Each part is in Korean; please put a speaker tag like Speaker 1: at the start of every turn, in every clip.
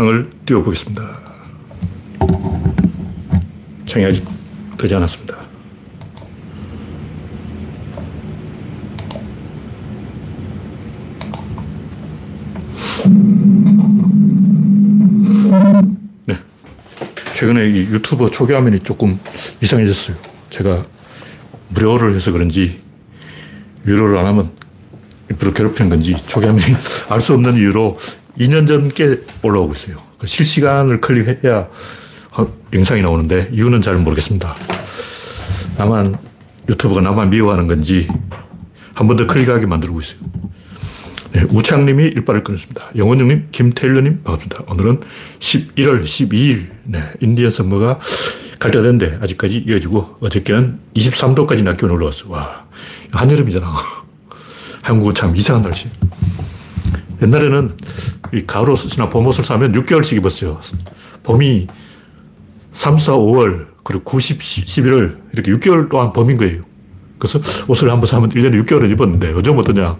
Speaker 1: 창을 띄워보겠습니다. 창이 아직 되지 않았습니다. 네. 최근에 이 유튜버 초기 화면이 조금 이상해졌어요. 제가 무료를 해서 그런지 유료를 안 하면 일부러 괴롭히는 건지 초기 화면이 알 수 없는 이유로 2년 전께 올라오고 있어요. 그 실시간을 클릭해야 영상이 나오는데 이유는 잘 모르겠습니다. 나만 유튜브가 나만 미워하는 건지 한 번 더 클릭하게 만들고 있어요. 네, 우창님이 일발을 끊었습니다. 영원영님, 김태일러님 반갑습니다. 오늘은 11월 12일 네, 인디언 선머가 갈 때가 됐는데 아직까지 이어지고 어저께는 23도까지 낮 기온이 올라왔어. 와, 한여름이잖아. 한국은 참 이상한 날씨. 옛날에는 이 가을 옷이나 봄 옷을 사면 6개월씩 입었어요. 봄이 3, 4, 5월, 그리고 9, 10, 11월, 이렇게 6개월 동안 봄인 거예요. 그래서 옷을 한번 사면 1년에 6개월을 입었는데, 요즘 어떠냐.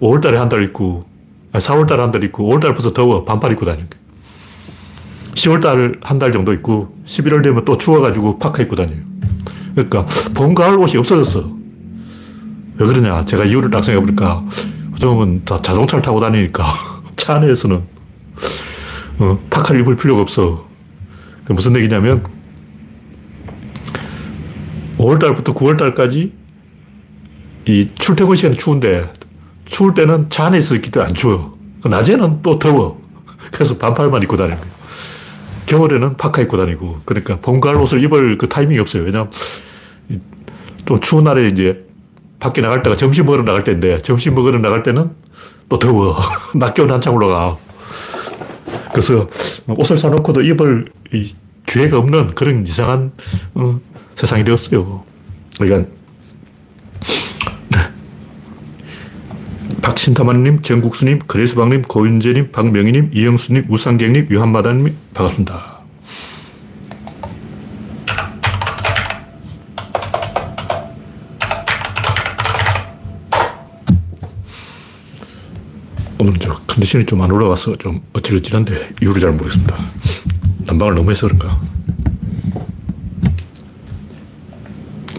Speaker 1: 5월 달에 한 달 입고, 4월 달에 한 달 입고, 5월 달부터 더워. 반팔 입고 다니는 거예요. 10월 달 한 달 정도 입고, 11월 되면 또 추워가지고 파카 입고 다녀요. 그러니까, 봄, 가을 옷이 없어졌어. 왜 그러냐. 제가 이유를 딱 생각해보니까, 요즘은 다 자동차를 타고 다니니까, 차 안에서는, 어, 파카를 입을 필요가 없어. 무슨 얘기냐면 5월달부터 9월달까지 이 출퇴근 시간이 추운데 추울 때는 차 안에 있기 때문에 안 추워요. 낮에는 또 더워. 그래서 반팔만 입고 다니는 거예요. 겨울에는 파카 입고 다니고 그러니까 봄, 가을 옷을 입을 그 타이밍이 없어요. 왜냐하면 좀 추운 날에 이제 밖에 나갈 때가 점심 먹으러 나갈 때인데 점심 먹으러 나갈 때는 또 더워. 낮 기온 한참 올라가. 그래서 옷을 사놓고도 입을 기회가 없는 그런 이상한 어, 세상이 되었어요. 그러니까 네. 박신타마님, 정국수님, 그레스방님, 고윤재님, 박명희님, 이영수님, 우상경님, 유한마다님 반갑습니다. 저 컨디션이 좀 안 올라와서 좀 어찌어찌한데 이유를 잘 모르겠습니다. 난방을 너무 해서 그런가.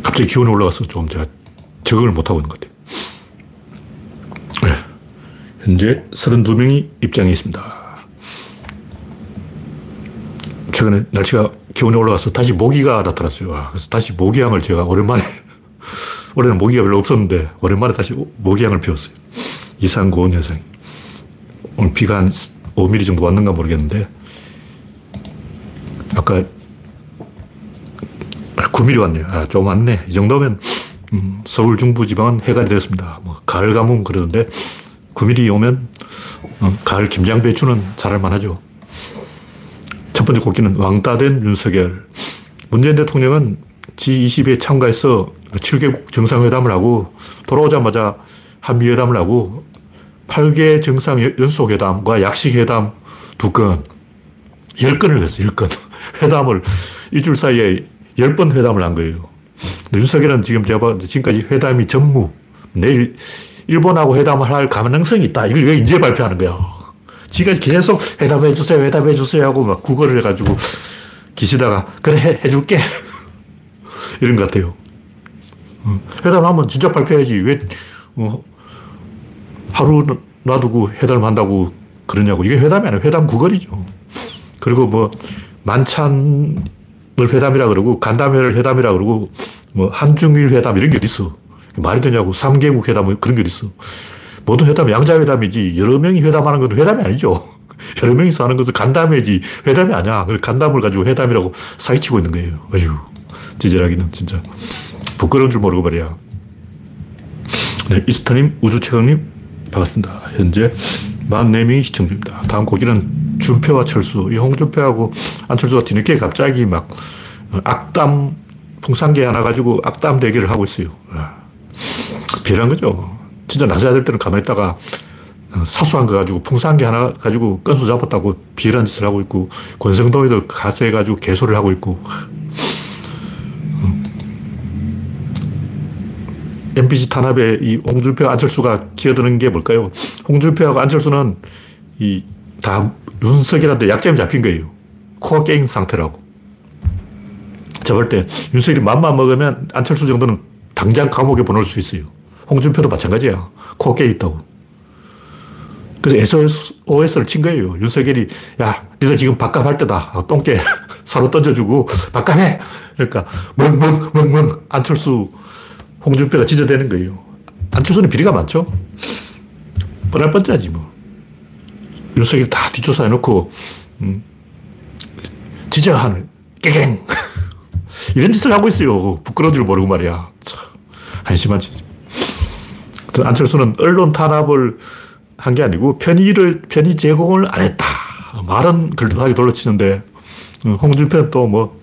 Speaker 1: 갑자기 기온이 올라가서 좀 제가 적응을 못하고 있는 것 같아요. 네. 현재 32명이 입장해 있습니다. 최근에 날씨가 기온이 올라가서 다시 모기가 나타났어요. 그래서 다시 모기향을 제가 오랜만에, 올해는 모기가 별로 없었는데, 오랜만에 다시 모기향을 피웠어요. 이상고온 현상. 오늘 비가 한 5mm 정도 왔는가 모르겠는데, 아까 9mm 왔네요. 아, 좀 왔네. 이 정도면 음, 서울 중부 지방은 해가 되었습니다. 뭐 가을 가뭄 그러는데 9mm 오면 어, 가을 김장배추는 잘할 만하죠. 첫 번째 곡기는 왕따된 윤석열. 문재인 대통령은 G20에 참가해서 7개국 정상회담을 하고 돌아오자마자 한미회담을 하고 8개 정상 연속회담과 약식회담 두 건, 10건을 했어요, 10건. 회담을 일주일 사이에 10번 회담을 한 거예요. 윤석열은 지금 제가 지금까지 회담이 전무, 내일 일본하고 회담을 할 가능성이 있다. 이걸 왜 이제 발표하는 거야? 지금까지 계속 회담해 주세요, 회담해 주세요 하고 막 구걸을 해가지고 기시다가 그래 해, 해줄게 이런 것 같아요. 어, 회담하면 진짜 발표해야지 왜 어, 하루 놔두고 회담을 한다고 그러냐고 이게 회담이 아니라 회담 구걸이죠. 그리고 뭐 만찬을 회담이라 그러고 간담회를 회담이라 그러고 뭐 한중일 회담 이런 게 어딨어. 말이 되냐고. 3개국 회담 뭐 그런 게 어딨어. 모든 회담은 양자회담이지 여러 명이 회담하는 건 회담이 아니죠. 여러 명이서 하는 것은 간담회지 회담이 아니야. 간담을 가지고 회담이라고 사기치고 있는 거예요. 어휴, 찌질하기는 진짜. 부끄러운 줄 모르고 말이야. 네, 이스타님, 우주최강님, 반갑습니다. 현재 44명이 시청 중입니다. 다음 곡기는 준표와 철수. 이 홍준표하고 안철수가 뒤늦게 갑자기 막 악담 풍산개 하나 가지고 악담 대결을 하고 있어요. 비열한 거죠. 진짜 나서야 될 때는 가만히 있다가 사소한 거 가지고 풍산개 하나 가지고 건수 잡았다고 비열한 짓을 하고 있고 권성동이도 가세해 가지고 개소를 하고 있고 MBC 탄압에 이 홍준표, 안철수가 기어드는 게 뭘까요? 홍준표하고 안철수는 이 다 윤석열한테 약점이 잡힌 거예요. 코어 게임 상태라고. 제가 볼때 윤석열이 맘만 먹으면 안철수 정도는 당장 감옥에 보낼 수 있어요. 홍준표도 마찬가지야. 코어 게임 있다고. 그래서 SOS를 친 거예요. 윤석열이, 야, 니들 지금 밥값할 때다. 아, 똥개 사로 던져주고, 밥값해! 그러니까, 멍 멍, 멍 멍, 안철수, 홍준표가 지저대는 거예요. 안철수는 비리가 많죠? 뻔할 뻔짜지, 뭐. 윤석열이 다 뒷조사 해놓고, 음, 지저하는, 깨갱! 이런 짓을 하고 있어요. 부끄러운 줄 모르고 말이야. 참, 한심하지. 안철수는 언론 탄압을 한 게 아니고 편의를, 편의 제공을 안 했다. 말은 글하게 돌려치는데, 어, 홍준표는 또 뭐,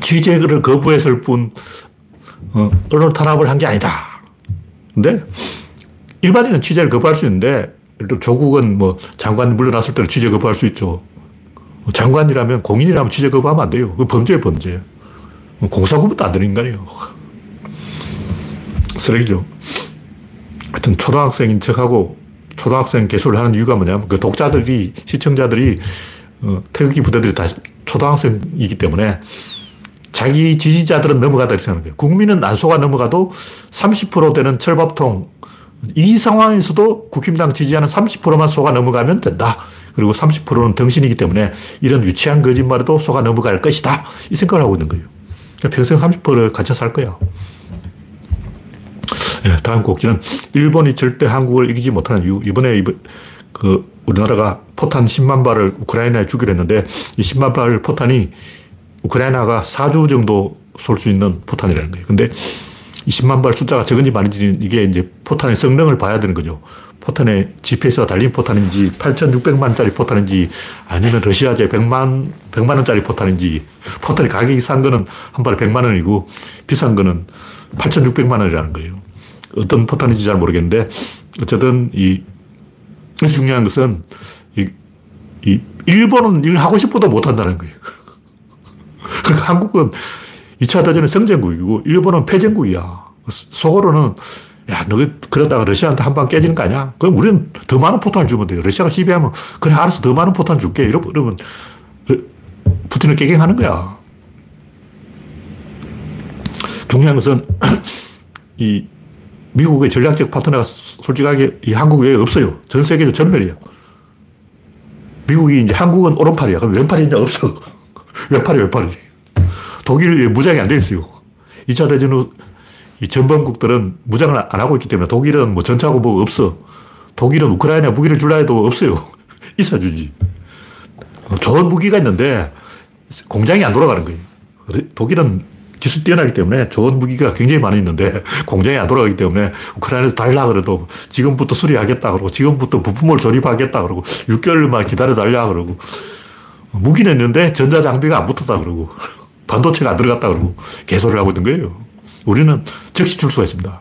Speaker 1: 취재를 거부했을 뿐, 어, 언론 탄압을 한 게 아니다. 근데, 일반인은 취재를 거부할 수 있는데, 조국은 뭐, 장관 물러났을 때는 취재 거부할 수 있죠. 장관이라면, 공인이라면 취재 거부하면 안 돼요. 그 범죄예 범죄. 공사구부터 안 되는 인간이에요. 쓰레기죠. 하여튼 초등학생인 척하고 초등학생 개소를 하는 이유가 뭐냐면 그 독자들이, 시청자들이 어, 태극기 부대들이 다 초등학생이기 때문에 자기 지지자들은 넘어가다 생각하는 거예요. 국민은 안 속아 넘어가도 30% 되는 철밥통 이 상황에서도 국힘당 지지하는 30%만 속아 넘어가면 된다. 그리고 30%는 덩신이기 때문에 이런 유치한 거짓말에도 속아 넘어갈 것이다. 이 생각을 하고 있는 거예요. 평생 30%를 갇혀 살 거야. 네, 다음 곡지는 일본이 절대 한국을 이기지 못하는 이유. 이번에 이번, 그 우리나라가 포탄 10만 발을 우크라이나에 주기로 했는데 이 10만 발 포탄이 우크라이나가 4주 정도 쏠 수 있는 포탄이라는 거예요. 근데 20만 발 숫자가 적은지 많은지 이게 이제 포탄의 성능을 봐야 되는 거죠. 포탄에 GPS가 달린 포탄인지 8,600만짜리 포탄인지 아니면 러시아제 100만, 100만 원짜리 포탄인지 포탄이 가격이 싼 거는 한 발에 100만 원이고 비싼 거는 8,600만 원이라는 거예요. 어떤 포탄인지 잘 모르겠는데 어쨌든 이 중요한 것은 이, 이 일본은 일 하고 싶어도 못 한다는 거예요. 그러니까 한국은 2차 대전의 성전국이고 일본은 패전국이야. 속으로는 야, 너 그러다가 러시아한테 한 방 깨지는 거 아니야? 그럼 우리는 더 많은 포탄을 주면 돼요. 러시아가 시비하면 그래 알아서 더 많은 포탄 줄게. 이러면 푸틴을 깨갱하는 거야. 중요한 것은 이 미국의 전략적 파트너가 솔직하게 이 한국 외에 없어요. 전 세계적 전멸이에요. 미국이 이제 한국은 오른팔이야. 그럼 왼팔이 이제 없어. 왼팔이 왼팔이. 독일 무장이 안 돼 있어요. 2차 대전 후 이 전범국들은 무장을 안 하고 있기 때문에 독일은 뭐 전차고 뭐 없어. 독일은 우크라이나 무기를 줄라 해도 없어요. 있어 주지. 좋은 무기가 있는데 공장이 안 돌아가는 거예요. 독일은 기술 뛰어나기 때문에 좋은 무기가 굉장히 많이 있는데 공장이 안 돌아가기 때문에 우크라이나에서 달라 그래도 지금부터 수리하겠다 그러고 지금부터 부품을 조립하겠다 그러고 6개월만 기다려 달라 그러고 무기는 있는데 전자 장비가 안 붙었다 그러고 반도체가 안 들어갔다 그러고 개소를 하고 있는 거예요. 우리는 즉시 줄 수가 있습니다.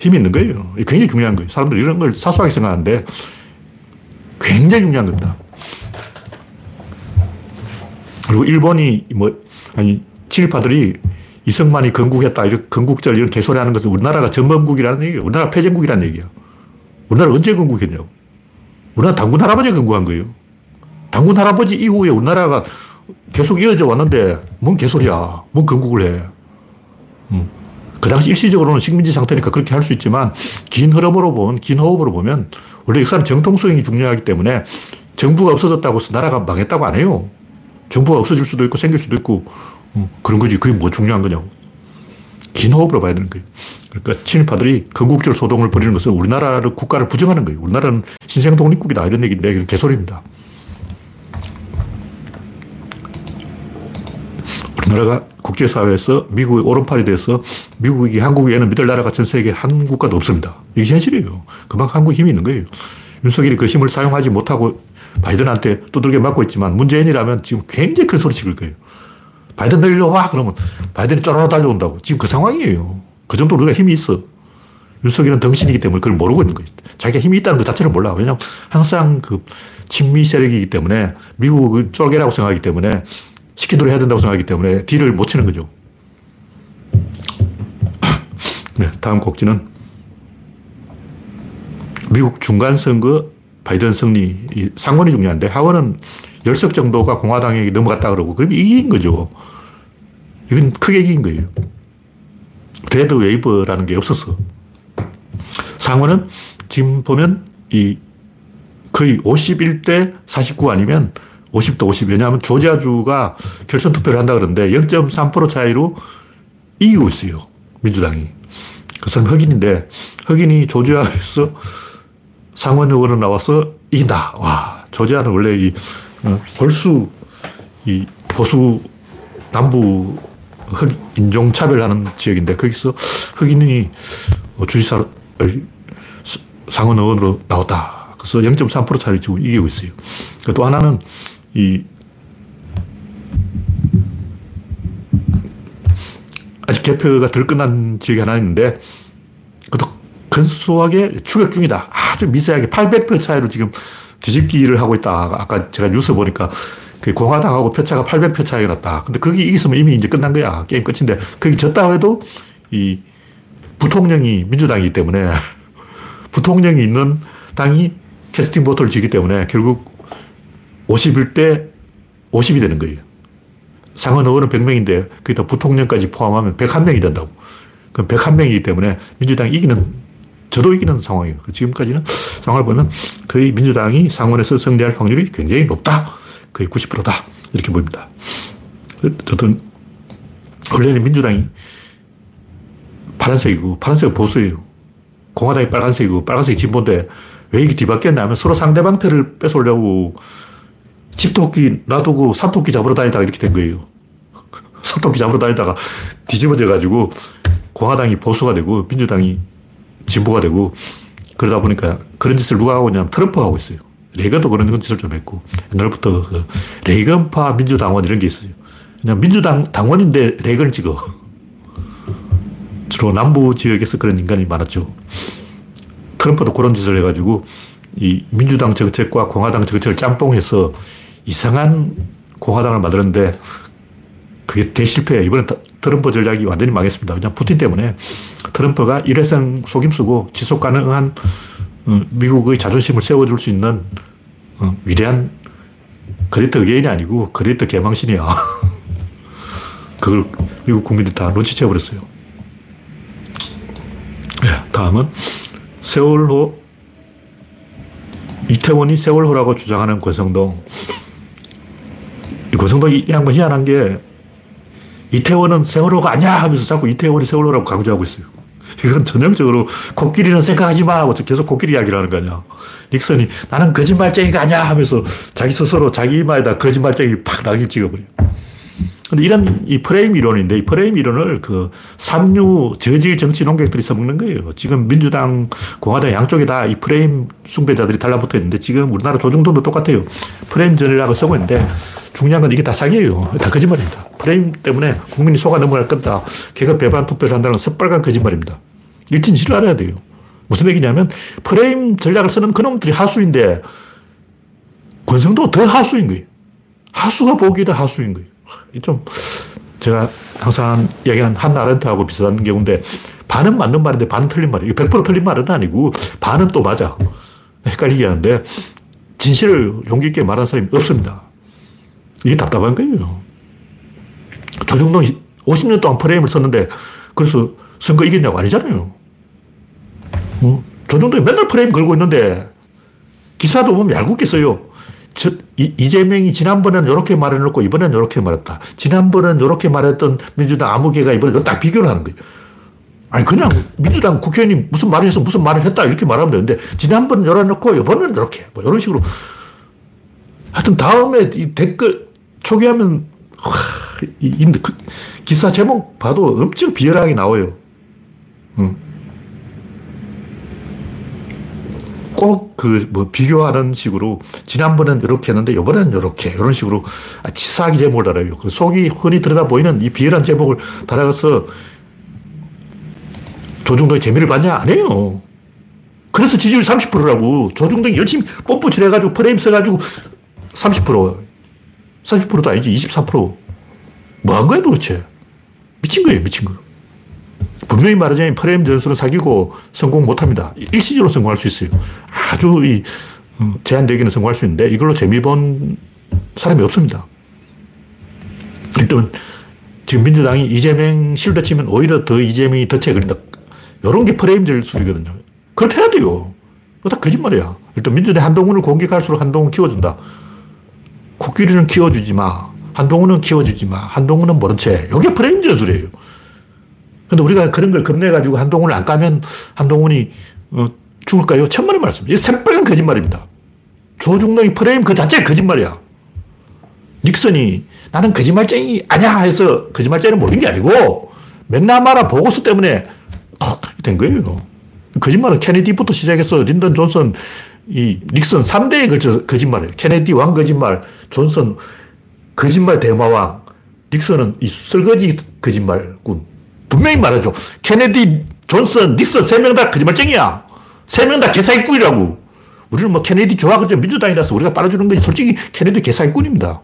Speaker 1: 힘이 있는 거예요. 굉장히 중요한 거예요. 사람들이 이런 걸 사소하게 생각하는데 굉장히 중요한 겁니다. 그리고 일본이 뭐, 아니, 친일파들이 이승만이 건국했다, 이런 건국절 이런 개소리 하는 것은 우리나라가 전범국이라는 얘기예요. 우리나라 패전국이라는 얘기야. 우리나라 언제 건국했냐고. 우리나라 당군 할아버지가 건국한 거예요. 당군 할아버지 이후에 우리나라가 계속 이어져 왔는데 뭔 개소리야. 뭔 건국을 해. 음. 그 당시 일시적으로는 식민지 상태니까 그렇게 할 수 있지만 긴 흐름으로 보면, 긴 호흡으로 보면 원래 역사는 정통성이 중요하기 때문에 정부가 없어졌다고 해서 나라가 망했다고 안 해요. 정부가 없어질 수도 있고 생길 수도 있고 음, 그런 거지. 그게 뭐 중요한 거냐고. 긴 호흡으로 봐야 되는 거예요. 그러니까 친일파들이 건국절 소동을 벌이는 것은 우리나라를 국가를 부정하는 거예요. 우리나라는 신생 독립국이다 이런 얘기인데 개소리입니다. 우리나라가 국제사회에서 미국의 오른팔이 돼서 미국이 한국 에는 믿을 나라가 전 세계 한 국가도 없습니다. 이게 현실이에요. 그만큼 한국 힘이 있는 거예요. 윤석열이 그 힘을 사용하지 못하고 바이든한테 두들겨 맞고 있지만 문재인이라면 지금 굉장히 큰 소리 치을 거예요. 바이든 너 일로 와! 그러면 바이든이 쪼르르 달려온다고. 지금 그 상황이에요. 그 정도로 우리가 힘이 있어. 윤석열은 덩신이기 때문에 그걸 모르고 있는 거예요. 자기가 힘이 있다는 것 자체를 몰라. 왜냐하면 항상 그 친미 세력이기 때문에 미국을 졸개라고 생각하기 때문에 시키도록 해야 된다고 생각하기 때문에 deal을 못 치는 거죠. 네, 다음 꼭지는 미국 중간선거 바이든 승리, 이 상원이 중요한데 하원은 열석 정도가 공화당에게 넘어갔다 그러고 그럼 이긴 거죠. 이건 크게 이긴 거예요. red wave라는 게 없었어. 상원은 지금 보면 이 거의 51대 49 아니면 50대 50. 왜냐하면 조지아주가 결선 투표를 한다 그러는데 0.3% 차이로 이기고 있어요. 민주당이. 그 사람 흑인인데 흑인이 조지아에서 상원 의원으로 나와서 이긴다. 와, 조지아는 원래 이 어, 골수 이 보수 남부 흑 인종 차별하는 지역인데 거기서 흑인이 주지사 상원 의원으로 나왔다. 그래서 0.3% 차를 지금 이기고 있어요. 또 하나는 이 아직 개표가 덜 끝난 지역이 하나 있는데 그것도 근소하게 추격 중이다. 아주 미세하게 800표 차이로 지금 뒤집기를 하고 있다. 아까 제가 뉴스 보니까 그 공화당하고 표차가 800표 차이가 났다. 근데 거기 이겼으면 이미 이제 끝난 거야. 게임 끝인데 거기 졌다 해도 이 부통령이 민주당이기 때문에 부통령이 있는 당이 캐스팅 보트를 지기 때문에 결국 51대 50이 되는 거예요. 상원 의원은 100명인데 거기다 부통령까지 포함하면 101명이 된다고. 그럼 101명이기 때문에 민주당이 이기는, 저도 이기는 상황이에요. 지금까지는 상황을 보면 거의 민주당이 상원에서 승리할 확률이 굉장히 높다. 거의 90%다. 이렇게 보입니다. 저도 원래는 민주당이 파란색이고 파란색은 보수예요. 공화당이 빨간색이고 빨간색이 진보인데 왜 이게 뒤바뀌었냐 하면 서로 상대방 표를 뺏어오려고 집토끼 놔두고 삼토끼 잡으러 다니다가 이렇게 된 거예요. 삼토끼 잡으러 다니다가 뒤집어져 가지고 공화당이 보수가 되고 민주당이 진보가 되고 그러다 보니까 그런 짓을 누가 하고 있냐면 트럼프가 하고 있어요. 레이건도 그런 짓을 좀 했고 옛날부터 그 레이건파 민주당원 이런 게 있어요. 그냥 민주당 당원인데 레이건을 찍어. 주로 남부 지역에서 그런 인간이 많았죠. 트럼프도 그런 짓을 해가지고 이 민주당 정책과 공화당 정책을 짬뽕해서 이상한 공화당을 만들었는데 그게 대실패. 이번에 트럼프 전략이 완전히 망했습니다. 그냥 푸틴 때문에 트럼프가 일회성 속임수고 지속 가능한 어, 미국의 자존심을 세워줄 수 있는 어, 위대한 great 의인이 아니고 great 개망신이야. 그걸 미국 국민들이 다 눈치채버렸어요. 네, 다음은 세월호 이태원이 세월호라고 주장하는 권성동. 이 권성동이 양반 희한한 게 이태원은 세월호가 아니야 하면서 자꾸 이태원이 세월호라고 강조하고 있어요. 이건 전형적으로 코끼리는 생각하지 마 하고 계속 코끼리 이야기를 하는 거 아니야. 닉슨이 나는 거짓말쟁이가 아니야 하면서 자기 스스로 자기 말에다 거짓말쟁이 팍 낙인 찍어버려. 근데 이런 이 프레임 이론인데 이 프레임 이론을 그 삼류 저질 정치 농객들이 써먹는 거예요. 지금 민주당, 공화당 양쪽에 다 이 프레임 숭배자들이 달라붙어 있는데 지금 우리나라 조중동도 똑같아요. 프레임 전략을 쓰고 있는데 중요한 건 이게 다 사기예요. 다 거짓말입니다. 프레임 때문에 국민이 속아 넘어갈 건다. 개가 배반 투표를 한다는 건 새빨간 거짓말입니다. 일진실을 알아야 돼요. 무슨 얘기냐면 프레임 전략을 쓰는 그놈들이 하수인데 권성도 더 하수인 거예요. 하수가 보기에도 하수인 거예요. 좀 제가 항상 이야기하는 한나 아렌트하고 비슷한 경우인데 반은 맞는 말인데 반은 틀린 말이에요. 100% 틀린 말은 아니고 반은 또 맞아. 헷갈리게 하는데 진실을 용기 있게 말하는 사람이 없습니다. 이게 답답한 거예요. 조중동이 50년 동안 프레임을 썼는데 그래서 선거 이겼냐고 아니잖아요. 어? 조중동이 맨날 프레임 걸고 있는데 기사도 보면 얄궂게 써요. 저, 이, 이재명이 지난번에는 이렇게 말해놓고 이번에는 이렇게 말했다. 지난번에는 이렇게 말했던 민주당 아무개가 이번에 딱 비교를 하는 거예요. 아니, 그냥 민주당 국회의원이 무슨 말을 해서 무슨 말을 했다 이렇게 말하면 되는데 지난번은 열어놓고 이번에는 이렇게 뭐 이런 식으로 하여튼 다음에 이 댓글 초기하면 와, 이, 이, 그 기사 제목 봐도 엄청 비열하게 나와요. 응. 꼭 그 뭐 비교하는 식으로 지난번엔 이렇게 했는데 이번엔 이렇게 이런 식으로 아, 치사하게 제목을 달아요. 그 속이 흔히 들여다 보이는 이 비열한 제목을 달아서 조중동의 재미를 봤냐? 아니에요. 그래서 지지율 30%라고 조중동이 열심히 뽐뿌 칠해가지고 프레임 써가지고 30% 30%도 아니지 24%뭐 한 거야 도대체 미친 거예요 미친 거 분명히 말하자면 프레임 전술은 사기고 성공 못 합니다. 일시적으로 성공할 수 있어요. 아주 이 어, 제한되기는 성공할 수 있는데 이걸로 재미 본 사람이 없습니다. 일단 지금 민주당이 이재명 실드 치면 오히려 더 이재명이 덫에 걸린다. 이런 게 프레임질 수이거든요. 그렇게 해야 돼요. 그거 다 거짓말이야. 일단 민주당 한동훈을 공격할수록 한동훈 키워준다. 코끼리는 키워주지 마. 한동훈은 키워주지 마. 한동훈은 모른 채. 이게 프레임 전술이에요. 근데 우리가 그런 걸 겁내가지고 한동훈을 안 까면 한동훈이 어, 죽을까요? 천만의 말씀. 이게 새빨간 거짓말입니다. 조중동이 프레임 그 자체가 거짓말이야. 닉슨이 나는 거짓말쟁이 아니야 해서 거짓말쟁이를 모른 게 아니고 맥나마라 보고서 때문에 된 거예요. 거짓말은 케네디부터 시작해서 린던 존슨, 이 닉슨 3대에 걸쳐 거짓말이에요. 케네디 왕 거짓말, 존슨 거짓말 대마왕, 닉슨은 이 설거지 거짓말군. 분명히 말하죠. 케네디, 존슨, 닉슨 세 명 다 거짓말쟁이야. 세 명 다 개사기꾼이라고. 우리는 뭐 케네디 좋아하죠. 민주당이라서 우리가 빨아주는 거지. 솔직히 케네디 개사기꾼입니다.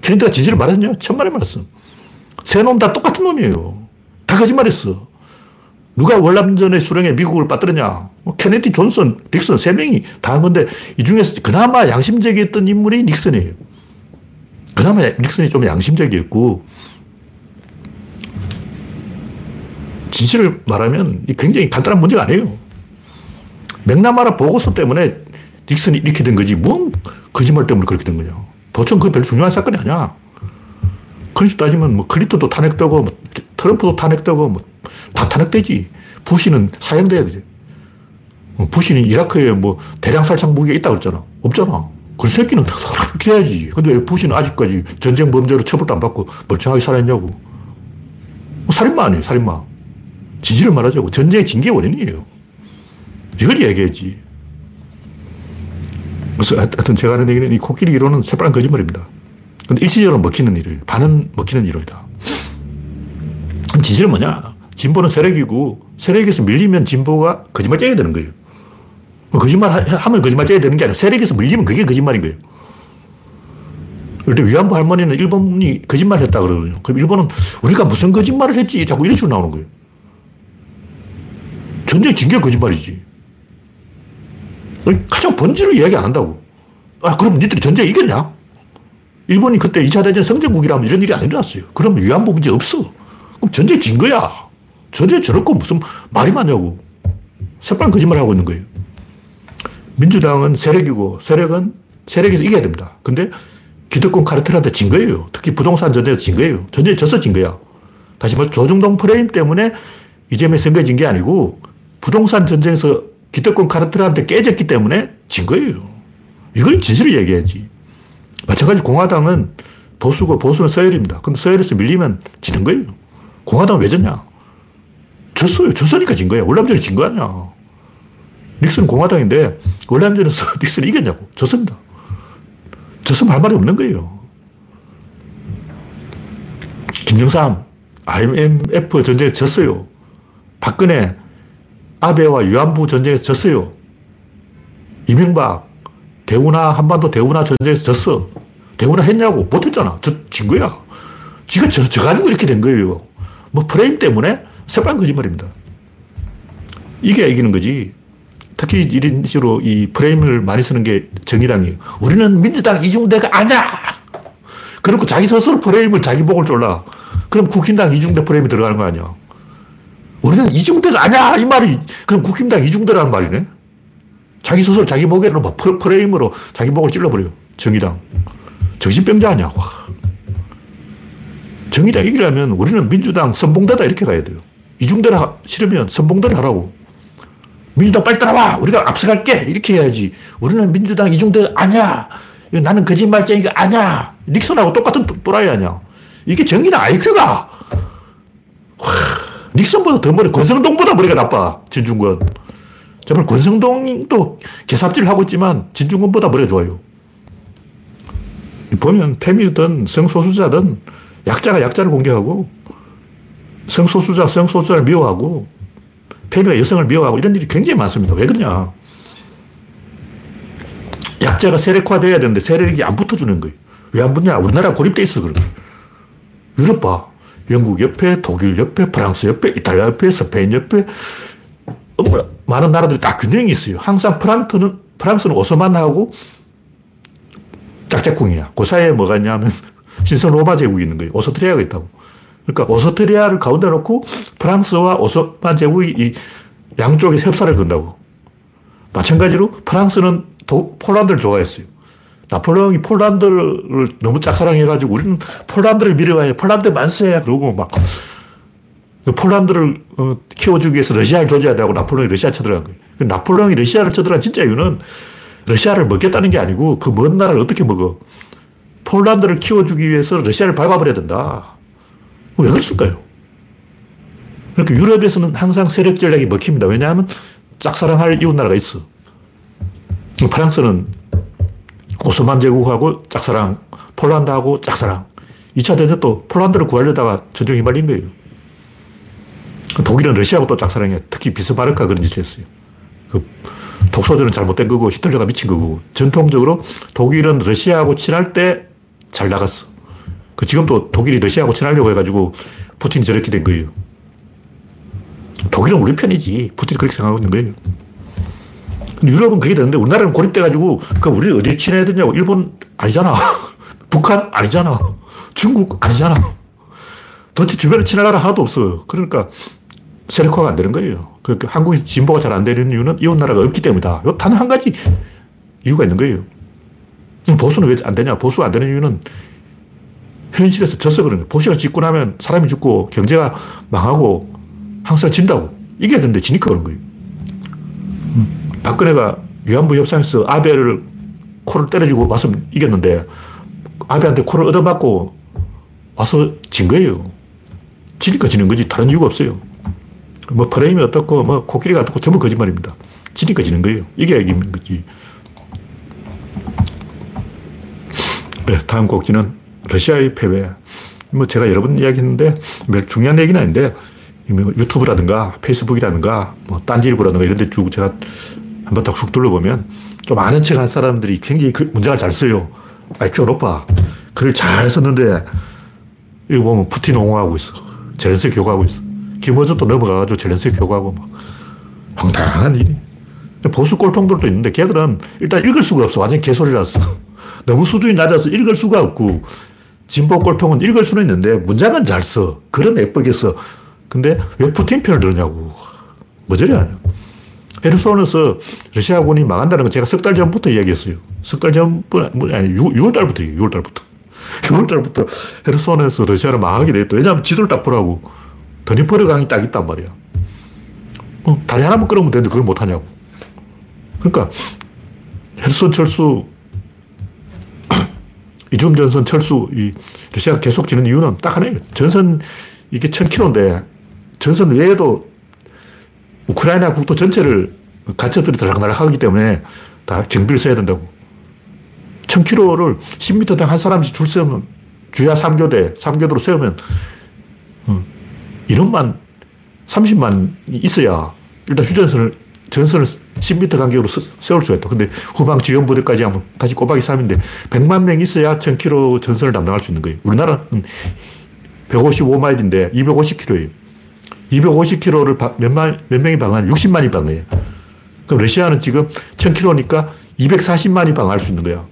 Speaker 1: 케네디가 진실을 말했냐? 천만의 말씀. 세놈 다 똑같은 놈이에요. 다 거짓말했어. 누가 월남전에 수령에 미국을 빠뜨렸냐? 뭐 케네디, 존슨, 닉슨 세 명이 다 한 건데 이 중에서 그나마 양심적이었던 인물이 닉슨이에요. 그나마 닉슨이 좀 양심적이었고 진실을 말하면 굉장히 간단한 문제가 아니에요. 맥나마라 보고서 때문에 닉슨이 이렇게 된 거지. 뭔 거짓말 때문에 그렇게 된 거냐. 도청 그 별로 중요한 사건이 아니야. 그래서 따지면 뭐 클린턴도 탄핵되고 뭐 트럼프도 탄핵되고 뭐 다 탄핵되지. 부시는 사형돼야 되지. 어, 부시는 이라크에 뭐 대량 살상 무기가 있다고 그랬잖아. 없잖아. 그 새끼는 그렇게 해야지. 근데 왜 부시는 아직까지 전쟁 범죄로 처벌도 안 받고 멀쩡하게 살아있냐고. 뭐 살인마 아니에요, 살인마. 진실을 말하자고. 전쟁의 징계 원인이에요. 이걸 얘기해야지. 그래서 하여튼 제가 하는 얘기는 이 코끼리 이론은 새빨간 거짓말입니다. 근데 일시적으로 먹히는 이론이에요. 반은 먹히는 이론이다. 그럼 진실은 뭐냐? 진보는 세력이고 세력에서 밀리면 진보가 거짓말 째야 되는 거예요. 거짓말 하면 거짓말 째야 되는 게 아니라 세력에서 밀리면 그게 거짓말인 거예요. 그런데 위안부 할머니는 일본이 거짓말 했다 그러거든요. 그럼 일본은 우리가 무슨 거짓말을 했지? 자꾸 이런 식으로 나오는 거예요. 전쟁 징계 거짓말이지. 가장 본질을 이야기 안 한다고. 아, 그럼 니들이 전쟁 이겼냐? 일본이 그때 2차 대전 성전국이라면 이런 일이 안 일어났어요. 그럼 위안부 문제 없어. 그럼 전쟁 진 거야. 전쟁 저렇고 무슨 말이 많냐고. 새빨간 거짓말 하고 있는 거예요. 민주당은 세력이고 세력은 세력에서 이겨야 됩니다. 근데 기득권 카르텔한테 진 거예요. 특히 부동산 전쟁에서 진 거예요. 전쟁에 져서 진 거야. 다시 말해 조중동 프레임 때문에 이재명이 선거에 진 게 아니고 부동산 전쟁에서 기득권 카르텔한테 깨졌기 때문에 진 거예요. 이걸 진실을 얘기해야지. 마찬가지 공화당은 보수고 보수는 서열입니다. 근데 서열에서 밀리면 지는 거예요. 공화당은 왜 졌냐? 졌어요. 졌으니까 진 거야. 월남전에 진 거 아니야. 닉슨은 공화당인데 월남전에서 닉슨이 이겼냐고. 졌습니다. 졌으면 할 말이 없는 거예요. 김정삼, IMF 전쟁에 졌어요. 박근혜, 아베와 위안부 전쟁에서 졌어요. 이명박, 대우나 한반도 대우나 전쟁에서 졌어. 대우나 했냐고. 못했잖아. 저, 진 거야. 지가 져, 져가지고 이렇게 된 거예요. 뭐 프레임 때문에 새빨간 거짓말입니다. 이게 이기는 거지. 특히 이런 식으로 이 프레임을 많이 쓰는 게 정의당이에요. 우리는 민주당 이중대가 아니야! 그리고 자기 스스로 프레임을 자기 목을 졸라. 그럼 국힘당 이중대 프레임이 들어가는 거 아니야. 우리는 이중대가 아니야! 이 말이. 그럼 국힘당 이중대라는 말이네? 자기 스스로 자기 목에는 막 프레임으로 자기 목을 찔러버려요. 정의당. 정신병자 아니야. 와. 정의당 이기려면 우리는 민주당 선봉대다 이렇게 가야 돼요. 이중대를 싫으면 선봉대를 하라고. 민주당 빨리 따라와! 우리가 앞서갈게! 이렇게 해야지. 우리는 민주당 이중대 아니야! 나는 거짓말쟁이가 아니야! 닉슨하고 똑같은 또라이 아니야. 이게 정의당 IQ가! 와, 닉슨보다 더 머리, 권성동보다 머리가 나빠. 진중권. 정말 권성동도 개삽질을 하고 있지만 진중권보다 머리가 좋아요. 보면 페미든 성소수자든 약자가 약자를 공격하고 성소수자 성소수자를 미워하고 페미가 여성을 미워하고 이런 일이 굉장히 많습니다. 왜 그러냐? 약자가 세력화돼야 되는데 세력이 안 붙어주는 거예요. 왜 안 붙냐? 우리나라 고립돼 있어 거예요. 유럽 봐. 영국 옆에, 독일 옆에, 프랑스 옆에, 이탈리아 옆에, 스페인 옆에, 많은 나라들이 다 균형이 있어요. 항상 프랑트는 프랑스는 오스만하고 짝짝꿍이야. 그 사이에 뭐가 있냐면 신성 로마 제국이 있는 거예요. 오스트리아가 있다고. 그러니까 오스트리아를 가운데 놓고 프랑스와 오스만 제국이 이 양쪽에 협살을 건다고. 마찬가지로 프랑스는 도, 폴란드를 좋아했어요. 나폴레옹이 폴란드를 너무 짝사랑해가지고 우리는 폴란드를 밀어가야 폴란드 만세! 그러고 막 그 폴란드를 어, 키워주기 위해서 러시아를 조져야 되고 나폴레옹이 러시아 쳐들어간 거예요. 그 나폴레옹이 러시아를 쳐들어간 진짜 이유는 러시아를 먹겠다는 게 아니고 그 먼 나라를 어떻게 먹어. 폴란드를 키워주기 위해서 러시아를 밟아버려야 된다. 왜 그랬을까요? 그러니까 유럽에서는 항상 세력 전략이 먹힙니다. 왜냐하면 짝사랑할 이웃 나라가 있어. 프랑스는 오스만 제국하고 짝사랑, 폴란드하고 짝사랑. 2차 대전 또 폴란드를 구하려다가 전쟁이 말린 거예요. 독일은 러시아하고 또 짝사랑해. 특히 비스마르크가 그런 짓을 했어요. 그 독소전은 잘못된 거고 히틀러가 미친 거고 전통적으로 독일은 러시아하고 친할 때 잘 나갔어. 그 지금도 독일이 러시아하고 친하려고 해가지고 푸틴이 저렇게 된 거예요. 독일은 우리 편이지. 푸틴이 그렇게 생각하고 있는 거예요. 유럽은 그게 되는데 우리나라는 고립돼가지고 그 우리 어디 친해야 되냐고. 일본 아니잖아. 북한 아니잖아. 중국 아니잖아. 도대체 주변에 친할 나라 하나도 없어. 그러니까 세력화가 안 되는 거예요. 그러니까 한국에서 진보가 잘 안 되는 이유는 이웃 나라가 없기 때문이다. 단 한 가지 이유가 있는 거예요. 보수는 왜 안 되냐? 보수가 안 되는 이유는 현실에서 져서 그런 거예요. 보수가 짓고 나면 사람이 죽고 경제가 망하고 항상 진다고. 이겨야 되는데 지니까 그런 거예요. 박근혜가 위안부 협상에서 아베를 코를 때려주고 와서 이겼는데 아베한테 코를 얻어맞고 와서 진 거예요. 지니까 지는 거지 다른 이유가 없어요. 뭐 프레임이 어떻고 뭐 코끼리가 어떻고 전부 거짓말입니다. 지니까 지는 거예요. 이게 이기는 거지. 네, 다음 곡지는 러시아의 패배. 뭐 제가 여러 번 이야기했는데 중요한 얘기는 아닌데 뭐 유튜브라든가 페이스북이라든가 뭐 딴지일보라든가 이런 데쭉 제가 한번 딱쑥 둘러보면 좀 아는 척 한 사람들이 굉장히 그 문장을 잘 써요. IQ가 높아. 글을 잘 썼는데 이거 보면 푸틴 옹호하고 있어. 젤렌스 교과하고 있어. 김어준도 넘어가가지고 젤렌스 교과하고 막 황당한 일이. 보수 꼴통들도 있는데 걔들은 일단 읽을 수가 없어. 완전 개소리라서. 너무 수준이 낮아서 읽을 수가 없고 진보 꼴통은 읽을 수는 있는데 문장은 잘 써. 그런 예쁘게 써. 근데 왜 푸틴 편을 들으냐고. 뭐 저리 하냐. 헤르손에서 러시아군이 망한다는 건 제가 석 달 전부터 이야기했어요. 석 달 전뿐, 아니, 6, 6월 달부터, 6월 달부터. 6월 달부터 헤르손에서 러시아를 망하게 됐다. 왜냐하면 지도를 딱 보라고. 드니퍼르 강이 딱 있단 말이야. 어, 다리 하나만 끌으면 되는데 그걸 못 하냐고. 그러니까 헤르손 철수, 이중 전선 철수, 이 러시아가 계속 지는 이유는 딱 하나예요. 전선 이게 1000km인데 전선 외에도 우크라이나 국토 전체를 가처들이 들락날락 하기 때문에 다 경비를 써야 된다고. 1000km를 10m당 한 사람씩 줄 세우면 주야 3교대, 3교대로 세우면 어, 인원만 30만 있어야 일단 휴전선을 전선을 10m 간격으로 세울 수가 있다. 근데 후방 지원 부대까지 하면 다시 꼬박이 3인데 100만 명 있어야 1000km 전선을 담당할 수 있는 거예요. 우리나라는 155마일인데 250km예요. 250km를 몇, 만, 몇 명이 방한 60만이 방해요. 그럼 러시아는 지금 1000km니까 240만이 방할 수 있는 거야.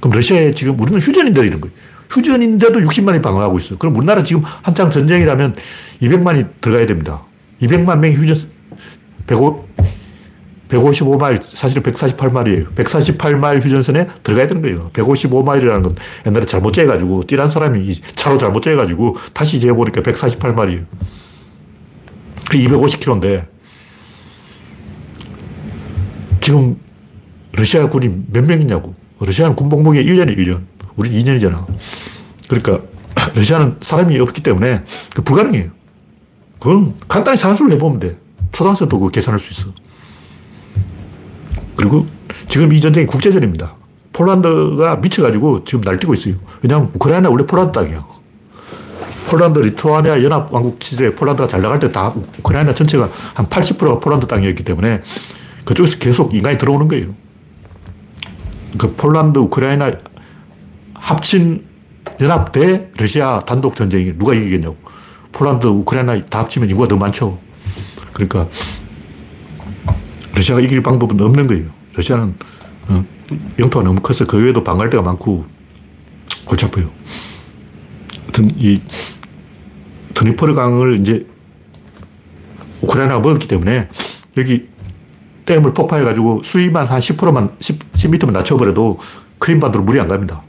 Speaker 1: 그럼 러시아에 지금 우리는 휴전인데 이런 거예요. 휴전인데도 60만이 방어하고 있어. 그럼 우리나라 지금 한창 전쟁이라면 200만이 들어가야 됩니다. 200만 명이 휴전, 105, 155마일, 사실은 148마일이에요. 148마일 휴전선에 들어가야 되는 거예요. 155마일이라는 건 옛날에 잘못 재가지고, 뛰란 사람이 차로 잘못 재가지고, 다시 재보니까 148마일이에요. 250km인데, 지금 러시아 군이 몇 명이냐고. 러시아는 군복무기 1년에 1년. 우리는 2년이잖아. 그러니까 러시아는 사람이 없기 때문에 그 불가능해요. 그건 간단히 산수를 해보면 돼. 초등학생도 그 계산할 수 있어. 그리고 지금 이 전쟁이 국제전입니다. 폴란드가 미쳐가지고 지금 날뛰고 있어요. 왜냐하면 우크라이나 원래 폴란드 땅이야. 폴란드, 리투아니아 연합왕국 시절에 폴란드가 잘 나갈 때 다 우크라이나 전체가 한 80%가 폴란드 땅이었기 때문에 그쪽에서 계속 인간이 들어오는 거예요. 그 폴란드, 우크라이나 합친 연합 대 러시아 단독 전쟁이 누가 이기겠냐고. 폴란드, 우크라이나 다 합치면 인구가 더 많죠. 그러니까 러시아가 이길 방법은 없는 거예요. 러시아는 어, 영토가 너무 커서 그 외에도 방갈 데가 많고 골치 아파요. 하여튼 이 드니퍼르 강을 이제 우크라이나가 먹었기 때문에 여기 댐을 폭파해가지고 수위만 한 10%만, 10, 10m만 낮춰버려도 크림반도로 물이 안 갑니다.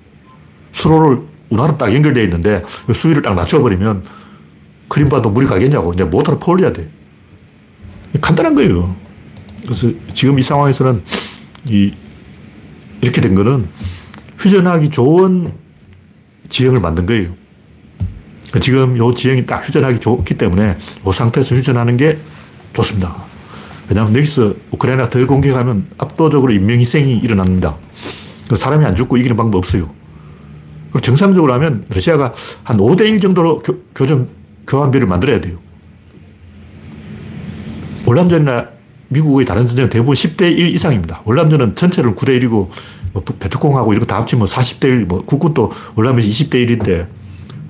Speaker 1: 수로를 운하로 딱 연결되어 있는데 수위를 딱 낮춰버리면 크림반도 물이 가겠냐고. 이제 모터를 퍼올려야 돼. 간단한 거예요. 그래서 지금 이 상황에서는 이, 이렇게 된 거는 휴전하기 좋은 지형을 만든 거예요. 지금 이 지형이 딱 휴전하기 좋기 때문에 이 상태에서 휴전하는 게 좋습니다. 왜냐하면 여기서 우크라이나 더 공격하면 압도적으로 인명희생이 일어납니다. 사람이 안 죽고 이기는 방법 없어요. 그리고 정상적으로 하면 러시아가 한 5대1 정도로 교, 교전, 교환비를 만들어야 돼요. 월남전이나 미국의 다른 전쟁은 대부분 10대1 이상입니다. 월남전은 전체를 9대1이고, 뭐 베트콩하고 이런 거 다 합치면 40대1, 뭐 국군도 월남에서 20대1인데,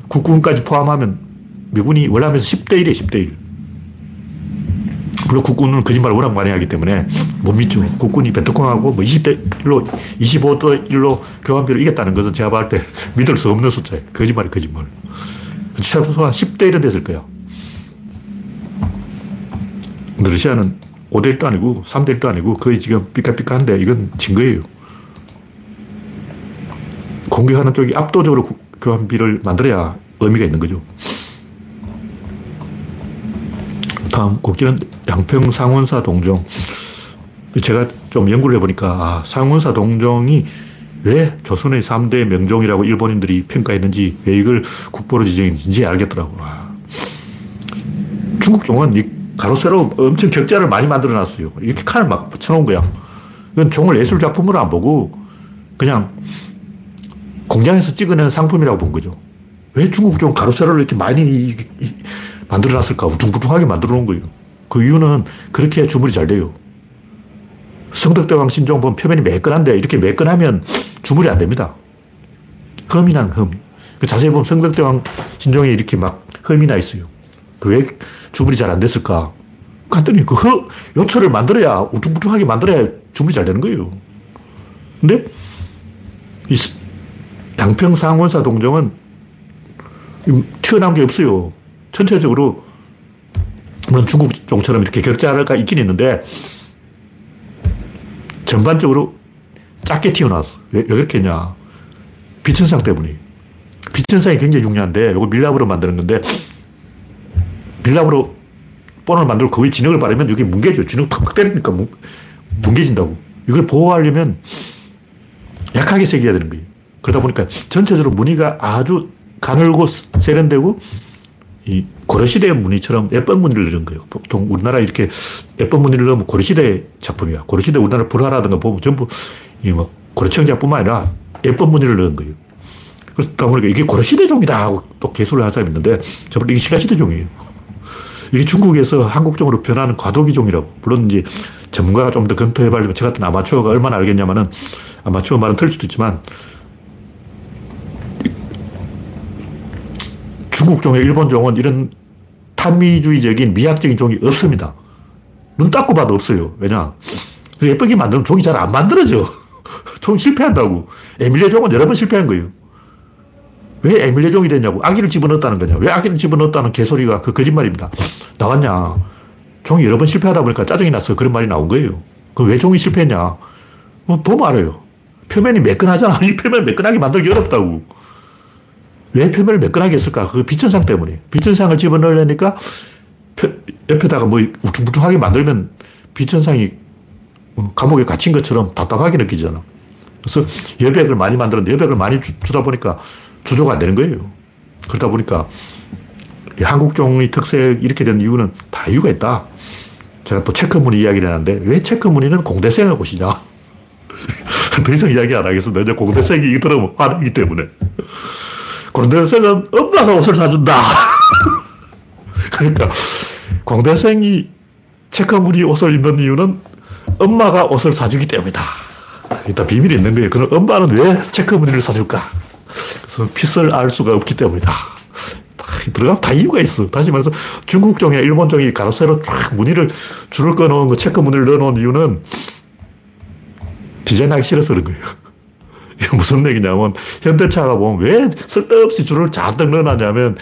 Speaker 1: 국군까지 포함하면 미군이 월남에서 10대 1이에요, 10대 1. 물론 국군은 거짓말을 워낙 많이 하기 때문에 못 믿죠. 국군이 베트콩하고 뭐 20대 1로, 25대 1로 교환비로 이겼다는 것은 제가 봤을 때 믿을 수 없는 숫자예요. 거짓말이 거짓말. 최소한 10대 1은 됐을 거야. 근데 러시아는 5대 1도 아니고 3대 1도 아니고 거의 지금 삐까삐까한데 이건 진 거예요. 공격하는 쪽이 압도적으로 교환비를 만들어야 의미가 있는 거죠. 다음 국기는 양평 상원사 동종. 제가 좀 연구를 해보니까, 아, 상원사 동종이 왜 조선의 3대 명종이라고 일본인들이 평가했는지, 왜 이걸 국보로 지정했는지 알겠더라고. 아. 중국 종은 이 가로세로 엄청 격자를 많이 만들어 놨어요. 이렇게 칸을 막 붙여놓은 거야. 이건 종을 예술 작품으로 안 보고, 그냥 공장에서 찍어낸 상품이라고 본 거죠. 왜 중국 종 가로세로를 이렇게 많이 만들어 놨을까? 우퉁부퉁하게 만들어 놓은 거예요. 그 이유는 그렇게 주물이 잘 돼요. 성덕대왕 신종 보면 표면이 매끈한데 이렇게 매끈하면 주물이 안 됩니다. 흠이 난 흠. 그 자세히 보면 성덕대왕 신종에 이렇게 막 흠이 나 있어요. 그 왜 주물이 잘 안 됐을까? 간단히 그 허, 요철을 만들어야 우퉁부퉁하게 만들어야 주물이 잘 되는 거예요. 근데 이 양평 상원사 동정은 튀어나온 게 없어요. 전체적으로 물론 중국 종처럼 이렇게 격자가 있긴 있는데 전반적으로 작게 튀어나왔어. 왜, 왜 그렇게 했냐. 비천상 때문에. 비천상이 굉장히 중요한데 이거 밀랍으로 만드는 건데 밀랍으로 본을 만들고 거기에 진흙을 바르면 여기 뭉개져. 진흙 팍팍 때리니까 뭉, 뭉개진다고. 이걸 보호하려면 약하게 새겨야 되는 거예요. 그러다 보니까 전체적으로 무늬가 아주 가늘고 세련되고 이 고려시대 무늬처럼 예쁜 무늬를 넣은 거예요. 보통 우리나라 이렇게 예쁜 무늬를 넣으면 고려시대 작품이야. 고려시대 우리나라 불화라든가 보면 전부 이뭐 고려청자뿐만 아니라 예쁜 무늬를 넣은 거예요. 그러다 보니까 이게 고려시대 종이다 하고 또 개수를 한 사람이 있는데 저번 이게 신라시대 종이에요. 이게 중국에서 한국종으로 변하는 과도기 종이라고. 물론 이제 전문가가 좀 더 검토해봐야지만 저 같은 아마추어가 얼마나 알겠냐면은 아마추어 말은 틀릴 수도 있지만 중국 종의 일본 종은 이런 탄미주의적인 미학적인 종이 없습니다. 눈 닦고 봐도 없어요. 왜냐? 예쁘게 만들면 종이 잘 안 만들어져. 종 실패한다고. 에밀레 종은 여러 번 실패한 거예요. 왜 에밀레 종이 됐냐고. 아기를 집어넣었다는 거냐. 왜 아기를 집어넣었다는 개소리가 그 거짓말입니다. 나왔냐. 종이 여러 번 실패하다 보니까 짜증이 나서 그런 말이 나온 거예요. 그왜 종이 실패했냐. 뭐 보면 알아요. 표면이 매끈하잖아. 이 표면 매끈하게 만들기 어렵다고. 왜 표면을 매끈하게 했을까? 그 비천상 때문에. 비천상을 집어넣으려니까 옆에다가 뭐 우퉁부퉁하게 만들면 어, 감옥에 갇힌 것처럼 답답하게 느끼잖아. 그래서 여백을 많이 만들었는데 여백을 많이 주, 다 보니까 주조가 안 되는 거예요. 그러다 보니까 한국종의 특색 이렇게 된 이유는 다 이유가 있다. 제가 또 체크무늬 이야기를 하는데 왜 체크무늬는 공대생의 곳이냐? 더 이상 이야기 안 하겠습니다. 공대생이 이들은 화내기 때문에. 공대생은 엄마가 옷을 사준다. 그러니까 공대생이 체크무늬 옷을 입는 이유는 엄마가 옷을 사주기 때문이다. 일단 비밀이 있는 거예요. 그럼 엄마는 왜 체크무늬를 사줄까? 그래서 핏을 알 수가 없기 때문이다. 들어가면 다 이유가 있어. 다시 말해서 중국 종이나 일본 종이 가로세로 쫙 무늬를 줄을 꺼놓은 거 체크 무늬를 넣어놓은 이유는 디자인하기 싫어서 그런 거예요. 이게 무슨 얘기냐면, 현대차가 보면 왜 쓸데없이 줄을 잔뜩 넣어놨냐면,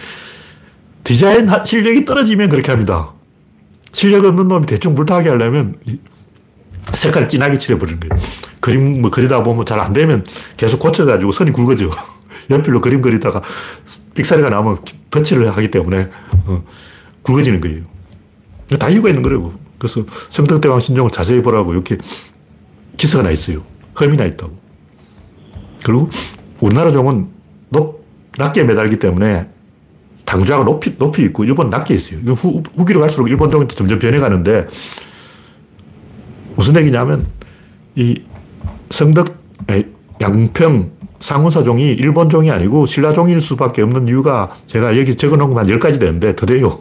Speaker 1: 디자인 실력이 떨어지면 그렇게 합니다. 실력 없는 놈이 대충 물타기 하려면, 색깔 진하게 칠해버리는 거예요. 그림 뭐 그리다 보면 잘 안 되면 계속 고쳐가지고 선이 굵어져. 연필로 그림 그리다가 삑사리가 나면 덧칠을 하기 때문에 어, 굵어지는 거예요. 다 이유가 있는 거라고. 그래서 성덕대왕 신종을 자세히 보라고 이렇게 기스가 나 있어요. 흠이 나 있다고. 그리고 우리나라 종은 높, 낮게 매달기 때문에 당좌가 높이, 높이 있고 일본 낮게 있어요. 후, 후기로 갈수록 일본 종이 점점 변해가는데 무슨 얘기냐면 이 성덕, 양평, 상훈사종이 일본 종이 아니고 신라종일 수밖에 없는 이유가 제가 여기 적어 놓은 것만 10가지 되는데 더 돼요.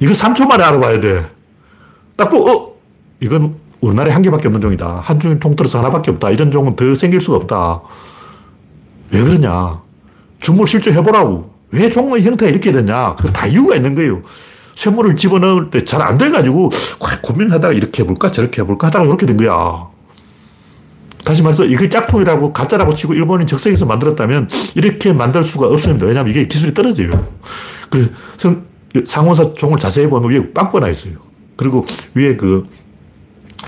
Speaker 1: 이걸 3초 만에 알아봐야 돼. 딱 보고, 어? 이건 우리나라에 한 개밖에 없는 종이다. 한중일 통틀어서 하나밖에 없다. 이런 종은 더 생길 수가 없다. 왜 그러냐. 중물 실제 해보라고. 왜 종의 형태가 이렇게 됐냐. 그 다 이유가 있는 거예요. 쇠물을 집어넣을 때 잘 안 돼가지고 고민하다가 이렇게 해볼까 저렇게 해볼까 하다가 이렇게 된 거야. 다시 말해서 이걸 짝퉁이라고 가짜라고 치고 일본인 적색에서 만들었다면 이렇게 만들 수가 없습니다. 왜냐하면 이게 기술이 떨어져요. 그 성, 상원사 종을 자세히 보면 위에 빵꾸가 나 있어요. 그리고 위에 그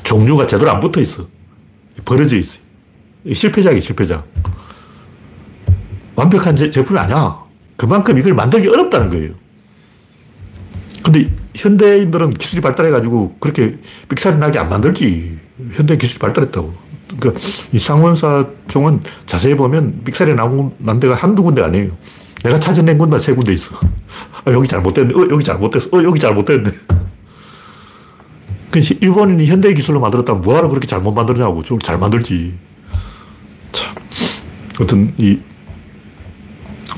Speaker 1: 종류가 제대로 안 붙어 있어. 벌어져 있어요. 실패작이 실패작. 완벽한 제, 제품이 아니야. 그만큼 이걸 만들기 어렵다는 거예요. 근데 현대인들은 기술이 발달해가지고 그렇게 삑사리 나게 안 만들지. 현대 기술이 발달했다고. 그러니까 이 상원사 종은 자세히 보면 나온 난 데가 한두 군데 아니에요. 내가 찾아낸 곳만 세 군데 있어. 아, 여기 잘못됐네. 어, 여기 잘못됐어. 어, 여기 잘못됐네. 그 일본인이 현대 기술로 만들었다면 뭐하러 그렇게 잘못 만들냐고. 좀 잘 만들지. 참. 어떤 이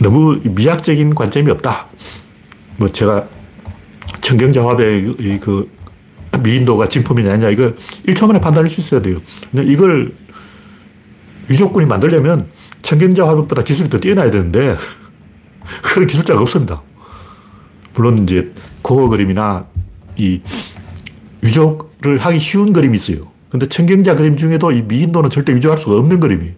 Speaker 1: 너무 미학적인 관점이 없다. 뭐 제가 청경자화의 그 미인도가 진품이냐 아니냐 이거 1초 만에 판단할 수 있어야 돼요. 근데 이걸 유족군이 만들려면 청경자 화벽보다 기술이 더 뛰어나야 되는데 그런 기술자가 없습니다. 물론 이제 고어 그림이나 이 유족을 하기 쉬운 그림이 있어요. 근데 청경자 그림 중에도 이 미인도는 절대 유족할 수가 없는 그림이에요.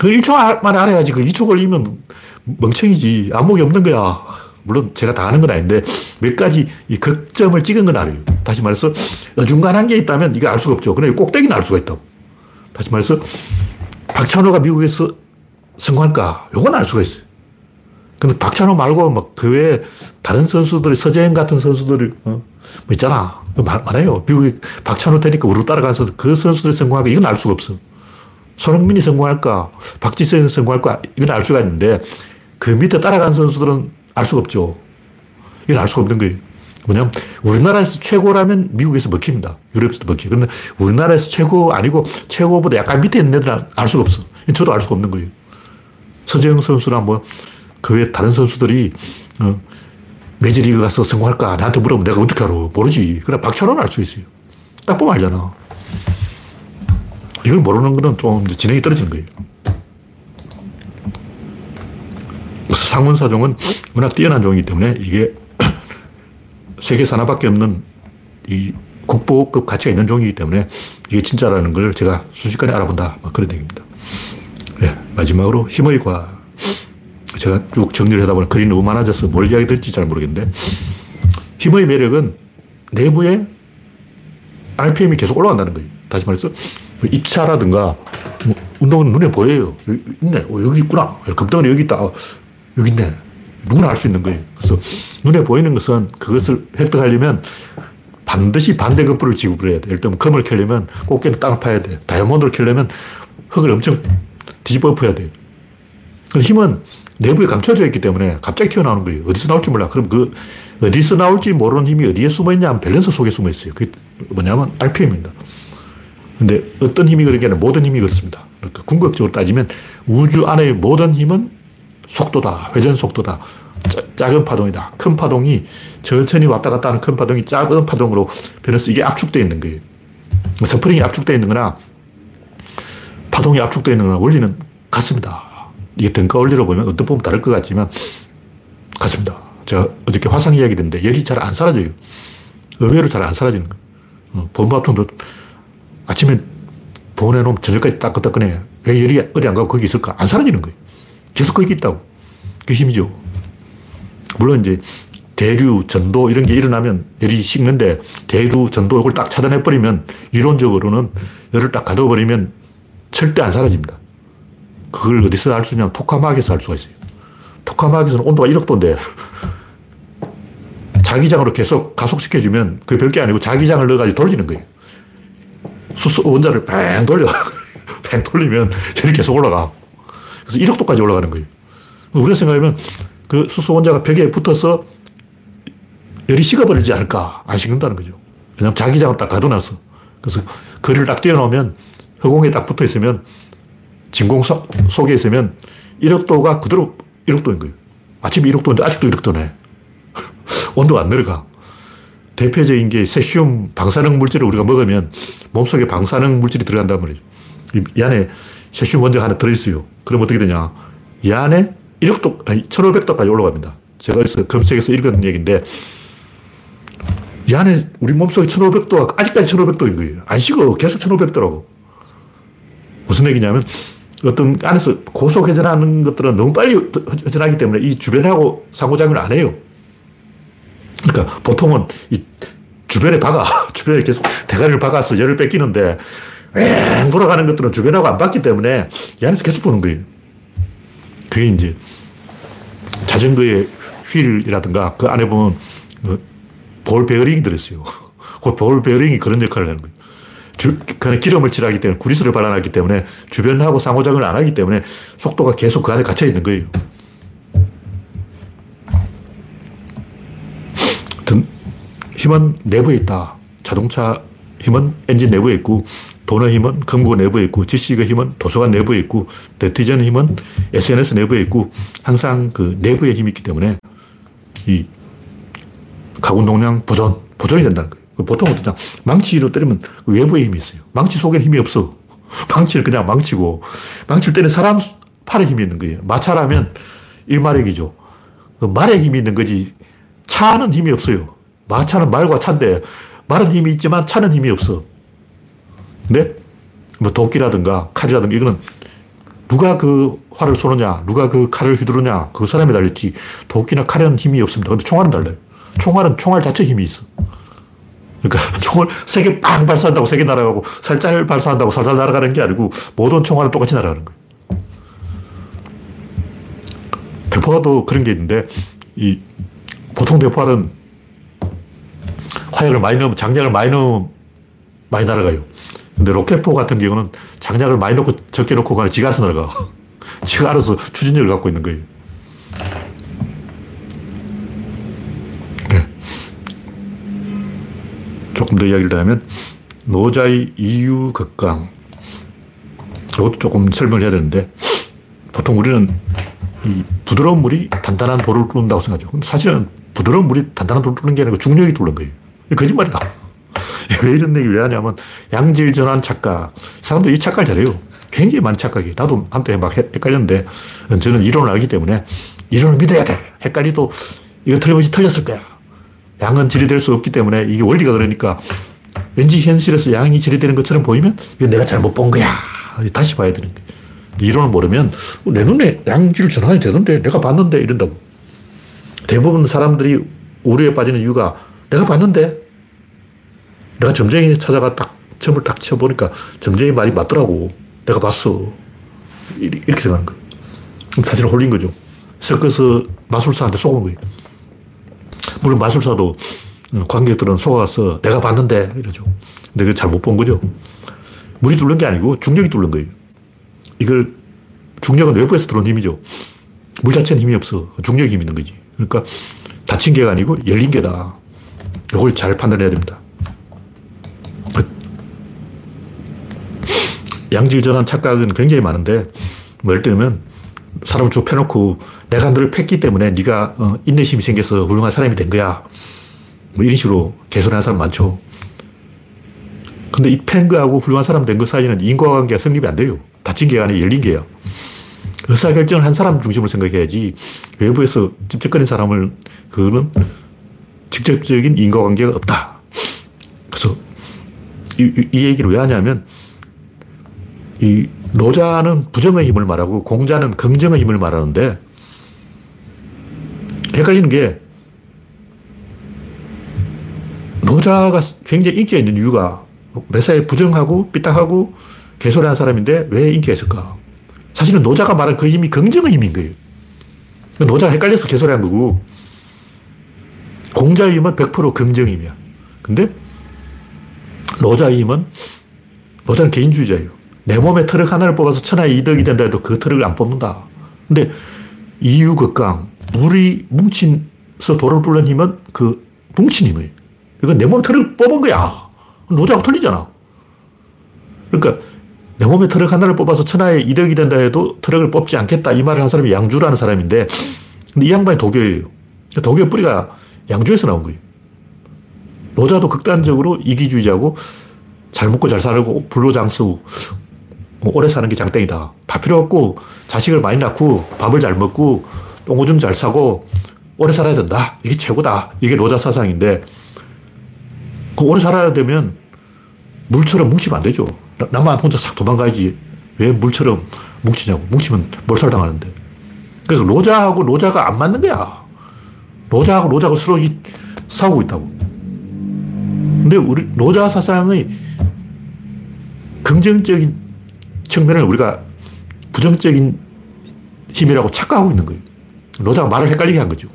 Speaker 1: 그 1초 만에 알아야지. 그 2초 걸리면 멍청이지. 안목이 없는 거야. 물론 제가 다 아는 건 아닌데 몇 가지 이 극점을 찍은 건 알아요. 다시 말해서 어중간한 게 있다면 이거 알 수가 없죠. 그러나 꼭대기는 알 수가 있다고. 다시 말해서 박찬호가 미국에서 성공할까? 요건 알 수가 있어요. 근데 박찬호 말고 막 그 외에 다른 선수들이 서재현 같은 선수들이 어? 뭐 있잖아. 말, 말해요. 미국에 박찬호 되니까 우르 따라가서 그 선수들이 성공할까? 이건 알 수가 없어. 손흥민이 성공할까? 박지성이 성공할까? 이건 알 수가 있는데 그 밑에 따라간 선수들은 알 수가 없죠. 이건 알 수가 없는 거예요. 뭐냐면, 우리나라에서 최고라면 미국에서 먹힙니다. 유럽에서도 먹히 그런데 우리나라에서 최고 아니고 최고보다 약간 밑에 있는 애들은 알 수가 없어. 저도 알 수가 없는 거예요. 서재영 선수나 뭐, 그 외 다른 선수들이, 어, 메이저리그 가서 성공할까? 나한테 물어보면 내가 어떻게 알아? 모르지. 그래, 박찬호는 알 수 있어요. 딱 보면 알잖아. 이걸 모르는 거는 좀 진행이 떨어지는 거예요. 상문사종은 워낙 뛰어난 종이기 때문에 이게 세계 하나밖에 없는 이 국보급 가치가 있는 종이기 때문에 이게 진짜라는 걸 제가 순식간에 알아본다. 그런 얘기입니다. 네, 마지막으로 힘의 과. 제가 쭉 정리를 하다 보니 글이 너무 많아져서 뭘 이야기 될지 잘 모르겠는데 힘의 매력은 내부에 RPM이 계속 올라간다는 거예요. 다시 말해서 입차라든가 뭐 운동은 눈에 보여요. 여기 있네. 어, 여기 있구나. 금덩어리 여기 있다. 여기 있네. 누구나 알 수 있는 거예요. 그래서 눈에 보이는 것은 그것을 획득하려면 반드시 반대급부를 지급을 해야 돼. 예를 들면 금을 캐려면 꽃게는 땅을 파야 돼. 다이아몬드를 캐려면 흙을 엄청 뒤집어 엎어야 돼. 힘은 내부에 감춰져 있기 때문에 갑자기 튀어나오는 거예요. 어디서 나올지 몰라. 그럼 그 어디서 나올지 모르는 힘이 어디에 숨어 있냐 하면 밸런스 속에 숨어 있어요. 그게 뭐냐면 RPM입니다. 근데 어떤 힘이 그런 게 아니라 모든 힘이 그렇습니다. 그러니까 궁극적으로 따지면 우주 안의 모든 힘은 속도다. 회전 속도다. 짜, 작은 파동이다. 큰 파동이 천천히 왔다 갔다 하는 큰 파동이 작은 파동으로 변해서 이게 압축되어 있는 거예요. 스프링이 압축되어 있는 거나 파동이 압축되어 있는 거나 원리는 같습니다. 이게 등가 원리로 보면 어떤 부분 다를 것 같지만 같습니다. 제가 어저께 화상 이야기 했는데 열이 잘 안 사라져요. 의외로 잘 안 사라지는 거예요. 어, 본바통도 아침에 보내놓으면 저녁까지 따끈따끈해. 왜 열이, 열이 안 가고 거기 있을까? 안 사라지는 거예요. 계속 거기 있다고. 그 힘이죠. 물론 이제 대류, 전도 이런 게 일어나면 열이 식는데 대류, 전도 이걸 딱 차단해버리면 이론적으로는 열을 딱 가둬버리면 절대 안 사라집니다. 그걸 어디서 알 수 있냐면 토카마에서 알 수가 있어요. 토카마에서는 온도가 1억도인데 자기장으로 계속 가속시켜주면 그게 별게 아니고 자기장을 넣어가지고 돌리는 거예요. 수소 원자를 뺑 돌려. 뺑 돌리면 열이 계속 올라가. 그래서 1억도까지 올라가는 거예요. 우리가 생각하면 그 수소 원자가 벽에 붙어서 열이 식어버리지 않을까. 안 식는다는 거죠. 왜냐면 자기장을 딱 가둬놨어. 그래서 거리를 딱 띄워놓으면 허공에 딱 붙어 있으면 진공 속에 있으면 1억도가 그대로 1억도인 거예요. 아침에 1억도인데 아직도 1억도네. 온도가 안 내려가. 대표적인 게 세슘 방사능 물질을 우리가 먹으면 몸속에 방사능 물질이 들어간단 말이죠. 이 안에 세슘 원자가 하나 들어있어요. 그럼 어떻게 되냐. 이 안에 1억도, 아니, 1500도까지 올라갑니다. 제가 어디서 검색해서 읽은 얘기인데 이 안에 우리 몸속에 1500도가 아직까지 1500도인 거예요. 안 식어. 계속 1500도라고. 무슨 얘기냐면 어떤 안에서 고속 회전하는 것들은 너무 빨리 회전하기 때문에 이 주변하고 상호작용을 안 해요. 그러니까 보통은 이 주변에 박아. 주변에 계속 대가리를 박아서 열을 뺏기는데 엥 돌아가는 것들은 주변하고 안 박기 때문에 이 안에서 계속 도는 거예요. 그게 이제 자전거의 휠이라든가 그 안에 보면 그 볼 베어링이 들어있어요. 그 볼 베어링이 그런 역할을 하는 거예요. 주, 그 기름을 칠하기 때문에 구리스를 발라놨기 때문에 주변하고 상호작용을 안 하기 때문에 속도가 계속 그 안에 갇혀 있는 거예요. 힘은 내부에 있다. 자동차 힘은 엔진 내부에 있고, 돈의 힘은 금고 내부에 있고, 지식의 힘은 도서관 내부에 있고, 네티즌의 힘은 SNS 내부에 있고, 항상 그 내부에 힘이 있기 때문에 이 가군동량 보존, 보존이 된다는 거예요. 보통 어떠냐. 망치로 때리면 그 외부에 힘이 있어요. 망치 속에는 힘이 없어. 망치를 그냥 망치고, 망치를 때리는 사람 팔에 힘이 있는 거예요. 마차라면 일마력이죠. 그 말에 힘이 있는 거지, 차는 힘이 없어요. 마차는 말과 차인데 말은 힘이 있지만 차는 힘이 없어. 근데 뭐 도끼라든가 칼이라든가 이거는 누가 그 활을 쏘느냐, 누가 그 칼을 휘두르냐, 그 사람에 달렸지. 도끼나 칼에는 힘이 없습니다. 근데 총알은 달라요. 총알은 총알 자체 힘이 있어. 그러니까 총을 세 개 빵 발사한다고 세 개 날아가고 살짝 발사한다고 살살 날아가는 게 아니고 모든 총알은 똑같이 날아가는 거예요. 대포가도 그런 게 있는데 이 보통 대포알은 화약을 많이 넣으면 장약을 많이 넣으면 많이 날아가요. 근데 로켓포 같은 경우는 장약을 많이 넣고 적게 넣고 가면 지가 알아서 날아가. 지가 알아서 추진력을 갖고 있는 거예요. 조금 더 이야기를 하면 노자의 이유 극강. 이것도 조금 설명을 해야 되는데 보통 우리는 이 부드러운 물이 단단한 돌을 뚫는다고 생각하죠. 사실은 부드러운 물이 단단한 돌을 뚫는 게 아니고 중력이 뚫는 거예요. 거짓말이야. 왜 이런 얘기를 왜 하냐면 양질 전환 착각. 사람들이 이 착각을 잘해요. 굉장히 많이 착각해. 나도 한때 막 헷갈렸는데 저는 이론을 알기 때문에 이론을 믿어야 돼. 헷갈리도 이거 틀림없이 틀렸을 거야. 양은 질이 수 없기 때문에 이게 원리가 그러니까 왠지 현실에서 양이 질이 것처럼 보이면 이거 내가 잘못 본 거야. 다시 봐야 되는 거야. 이론을 모르면 내 눈에 양질 전환이 되던데 내가 봤는데 이런다고. 대부분 사람들이 오류에 빠지는 이유가 내가 봤는데 내가 점쟁이 찾아가 딱 점을 딱 쳐보니까 점쟁이 말이 맞더라고. 내가 봤어. 이렇게 생각하는 거예요. 사실 홀린 거죠. 서커스 마술사한테 속은 거예요. 물론 마술사도 관객들은 속아서 내가 봤는데 이러죠. 근데 그 잘못 본 거죠. 물이 뚫는 게 아니고 중력이 뚫는 거예요. 이걸 중력은 외부에서 들어온 힘이죠. 물 자체는 힘이 없어. 중력이 힘 있는 거지. 그러니까 닫힌 게가 아니고 열린 게다. 이걸 잘 판단해야 됩니다. 양질 전환 착각은 굉장히 많은데, 뭐 예를 들면, 사람을 쭉 펴놓고, 내가 너를 팼기 때문에 네가 어, 인내심이 생겨서 훌륭한 사람이 된 거야. 뭐 이런 식으로 개선하는 사람 많죠. 근데 이 팬 거하고 훌륭한 사람 된 거 사이에는 인과관계가 성립이 안 돼요. 닫힌 게 아니라 열린 게요. 의사결정을 한 사람 중심으로 생각해야지 외부에서 집적거린 사람을 그거는 직접적인 인과관계가 없다. 그래서 이, 이 얘기를 왜 하냐면 이 노자는 부정의 힘을 말하고 공자는 긍정의 힘을 말하는데 헷갈리는 게 노자가 굉장히 인기가 있는 이유가 매사에 부정하고 삐딱하고 개소리한 사람인데 왜 인기가 있을까? 사실은 노자가 말한 그 힘이 긍정의 힘인 거예요. 노자가 헷갈려서 개소리한 거고 공자의 힘은 100% 긍정의 힘이야. 근데 노자의 힘은 노자는 개인주의자예요. 내 몸에 터럭 하나를 뽑아서 천하의 이득이 된다 해도 그 터럭을 안 뽑는다. 근데 이유 극강, 물이 뭉친서 도를 뚫는 힘은 그 뭉친 힘이에요. 이건 내 몸에 터럭을 뽑은 거야. 노자하고 틀리잖아. 그러니까 내 몸에 터럭 하나를 뽑아서 천하의 이득이 된다 해도 터럭을 뽑지 않겠다. 이 말을 한 사람이 양주라는 사람인데 근데 이 양반이 도교예요. 도교 뿌리가 양주에서 나온 거예요. 노자도 극단적으로 이기주의자고 잘 먹고 잘 살고 불로장수 뭐 오래 사는 게 장땡이다. 다 필요 없고 자식을 많이 낳고 밥을 잘 먹고 똥오줌 잘 싸고 오래 살아야 된다. 이게 최고다. 이게 노자 사상인데 그 오래 살아야 되면 물처럼 뭉치면 안 되죠. 나만 혼자 싹 도망가야지. 왜 물처럼 뭉치냐고. 뭉치면 몰살당하는데. 그래서 노자하고 노자가 안 맞는 거야. 노자하고 노자가 서로 싸우고 있다고. 근데 우리 노자 사상의 긍정적인 측면을 우리가 부정적인 힘이라고 착각하고 있는 거예요. 노자가 말을 헷갈리게 한 거죠.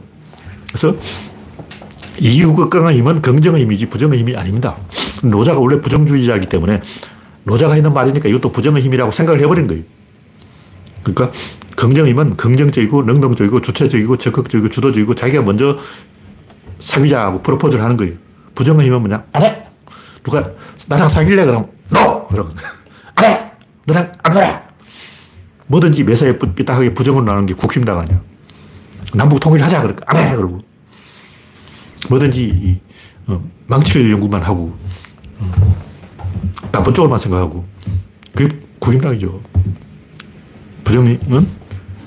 Speaker 1: 그래서 이유극강의 힘은 긍정의 힘이지 부정의 힘이 아닙니다. 노자가 원래 부정주의자이기 때문에 노자가 있는 말이니까 이것도 부정의 힘이라고 생각을 해버린 거예요. 그러니까 긍정의 힘은 긍정적이고 능동적이고 주체적이고 적극적이고 주도적이고 자기가 먼저 사귀자고 프로포즈를 하는 거예요. 부정의 힘은 뭐냐? 안 해! 누가 나랑 사귈래? 그럼 NO! 해! 너랑 안 그래! 뭐든지 매사에 삐딱하게 부정을 나는 게 국힘당 아니야. 남북 통일하자. 그러니까 안 해! 그러고. 뭐든지 어, 망칠 연구만 하고 어, 나쁜 쪽으로만 생각하고 그게 국임당이죠. 부정은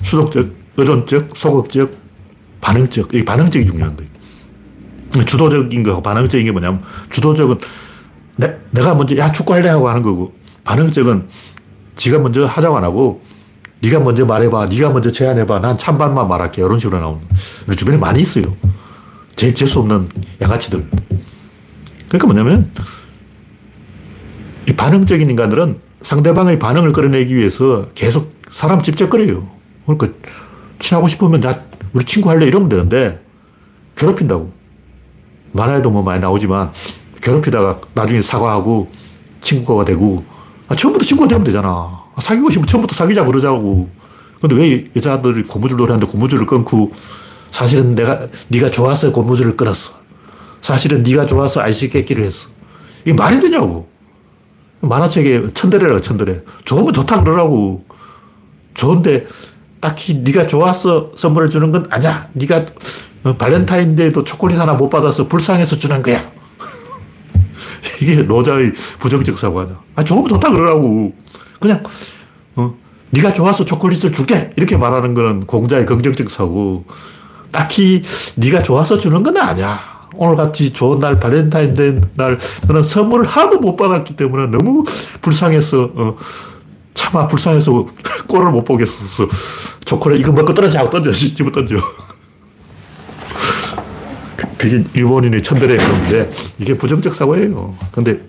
Speaker 1: 수독적, 의존적, 소극적, 반응적. 이 반응적이 중요한 거예요. 주도적인 거하고 반응적인 게 뭐냐면 주도적은 내, 내가 먼저 야 축구할래 하고 하는 거고 반응적은 지가 먼저 하자고 안 하고 네가 먼저 말해봐 네가 먼저 제안해봐 난 찬반만 말할게 이런 식으로 나오는 우리 주변에 많이 있어요 제일 재수 없는 양아치들. 그러니까 뭐냐면, 이 반응적인 인간들은 상대방의 반응을 끌어내기 위해서 계속 사람 집적거려요. 그러니까, 친하고 싶으면 나, 우리 친구 할래? 이러면 되는데, 괴롭힌다고. 만화에도 뭐 많이 나오지만, 괴롭히다가 나중에 사과하고 친구가 되고, 아, 처음부터 친구가 되면 되잖아. 아, 사귀고 싶으면 처음부터 사귀자 그러자고. 근데 왜 여자들이 고무줄 놀이하는데 고무줄을 끊고 사실은 내가, 네가 좋아서 고무줄을 끊었어. 사실은 네가 좋아서 아이스께끼를 했어. 이게 말이 되냐고. 만화책에 츤데레라고, 츤데레. 좋으면 좋다 그러라고. 좋은데, 딱히 네가 좋아서 선물을 주는 건 아니야. 네가 어, 발렌타인데이도 초콜릿 하나 못 받아서 불쌍해서 주는 거야. 이게 노자의 부정적 사고 아니야. 아, 좋으면 좋다 그러라고. 그냥, 어, 네가 좋아서 초콜릿을 줄게. 이렇게 말하는 거는 공자의 긍정적 사고. 딱히 네가 좋아서 주는 건 아니야. 오늘같이 좋은 날, 발렌타인데이 날, 너는 선물을 하나도 못 받았기 때문에 너무 불쌍해서, 어, 차마 불쌍해서 꼴을 못 보겠어서 초콜릿 이거 먹고 떨어져 하고 던져, 집어 던져. 그게 일본인의 츤데레 그런데 이게 부정적 사고예요. 근데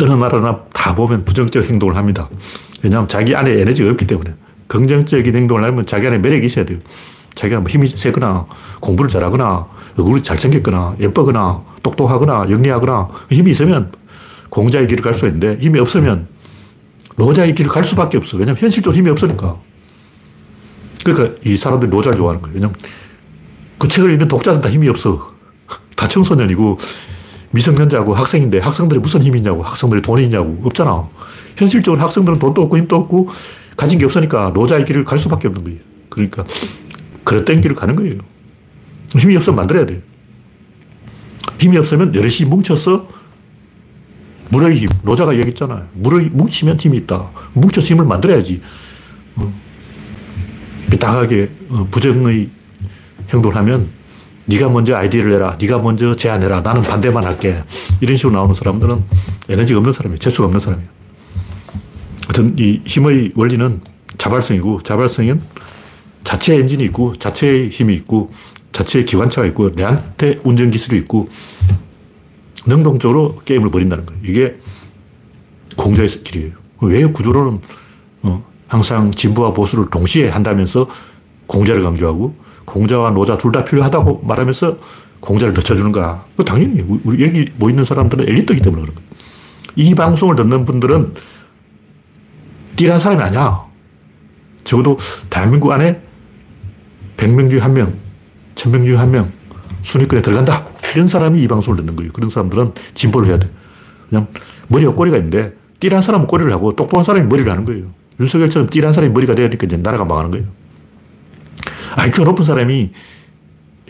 Speaker 1: 어느 나라나 다 보면 부정적 행동을 합니다. 왜냐하면 자기 안에 에너지가 없기 때문에. 긍정적인 행동을 하면 자기 안에 매력이 있어야 돼요. 자기가 뭐 힘이 세거나 공부를 잘하거나 얼굴이 잘생겼거나 예쁘거나 똑똑하거나 영리하거나 힘이 있으면 공자의 길을 갈 수 있는데 힘이 없으면 노자의 길을 갈 수밖에 없어. 왜냐면 현실적으로 힘이 없으니까. 그러니까 이 사람들이 노자를 좋아하는 거예요. 왜냐면 그 책을 읽는 독자는 다 힘이 없어. 다 청소년이고 미성년자고 학생인데 학생들이 무슨 힘이 있냐고 학생들이 돈이 있냐고 없잖아. 현실적으로 학생들은 돈도 없고 힘도 없고 가진 게 없으니까 노자의 길을 갈 수밖에 없는 거예요. 그러니까 그릇된 길을 가는 거예요. 힘이 없으면 만들어야 돼요. 힘이 없으면 여럿이 뭉쳐서 물의 힘, 노자가 얘기했잖아요. 물의, 뭉치면 힘이 있다. 뭉쳐서 힘을 만들어야지. 어. 어, 부정의 행동을 하면 네가 먼저 아이디어를 내라. 네가 먼저 제안해라. 나는 반대만 할게. 이런 식으로 나오는 사람들은 에너지가 없는 사람이에요. 재수가 없는 사람이에요. 하여튼 이 힘의 원리는 자발성이고 자발성은 자체 엔진이 있고 자체의 힘이 있고 자체의 기관차가 있고 내한테 운전 기술이 있고 능동적으로 게임을 벌인다는 거예요. 이게 공자의 길이에요. 왜 구조로는 어, 항상 진보와 보수를 동시에 한다면서 공자를 강조하고 공자와 노자 둘 다 필요하다고 말하면서 공자를 늦춰주는가? 당연히 우리 여기 모이는 사람들은 엘리트이기 때문에 그런 거예요. 이 방송을 듣는 분들은 띠란 사람이 아니야. 적어도 대한민국 안에 100명 중에 한 명, 1000명 중에 한 명, 순위권에 들어간다. 이런 사람이 이 방송을 듣는 거예요. 그런 사람들은 진보를 해야 돼. 그냥 머리와 꼬리가 있는데 띠란 사람은 꼬리를 하고 똑똑한 사람이 머리를 하는 거예요. 윤석열처럼 띠란 사람이 머리가 되니까 이제 나라가 망하는 거예요. IQ가 높은 사람이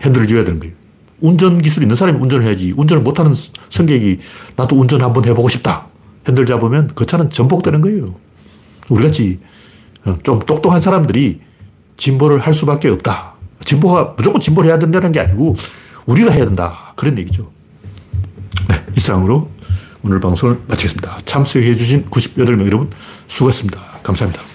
Speaker 1: 핸들을 쥐어야 되는 거예요. 운전 기술 있는 사람이 운전을 해야지. 운전을 못하는 성격이 나도 운전 한번 해보고 싶다. 핸들 잡으면 그 차는 전복되는 거예요. 우리 같이 좀 똑똑한 사람들이 진보를 할 수밖에 없다. 진보가 무조건 진보를 해야 된다는 게 아니고 우리가 해야 된다. 그런 얘기죠. 네, 이상으로 오늘 방송을 마치겠습니다. 참석해 주신 98명 여러분 수고했습니다. 감사합니다.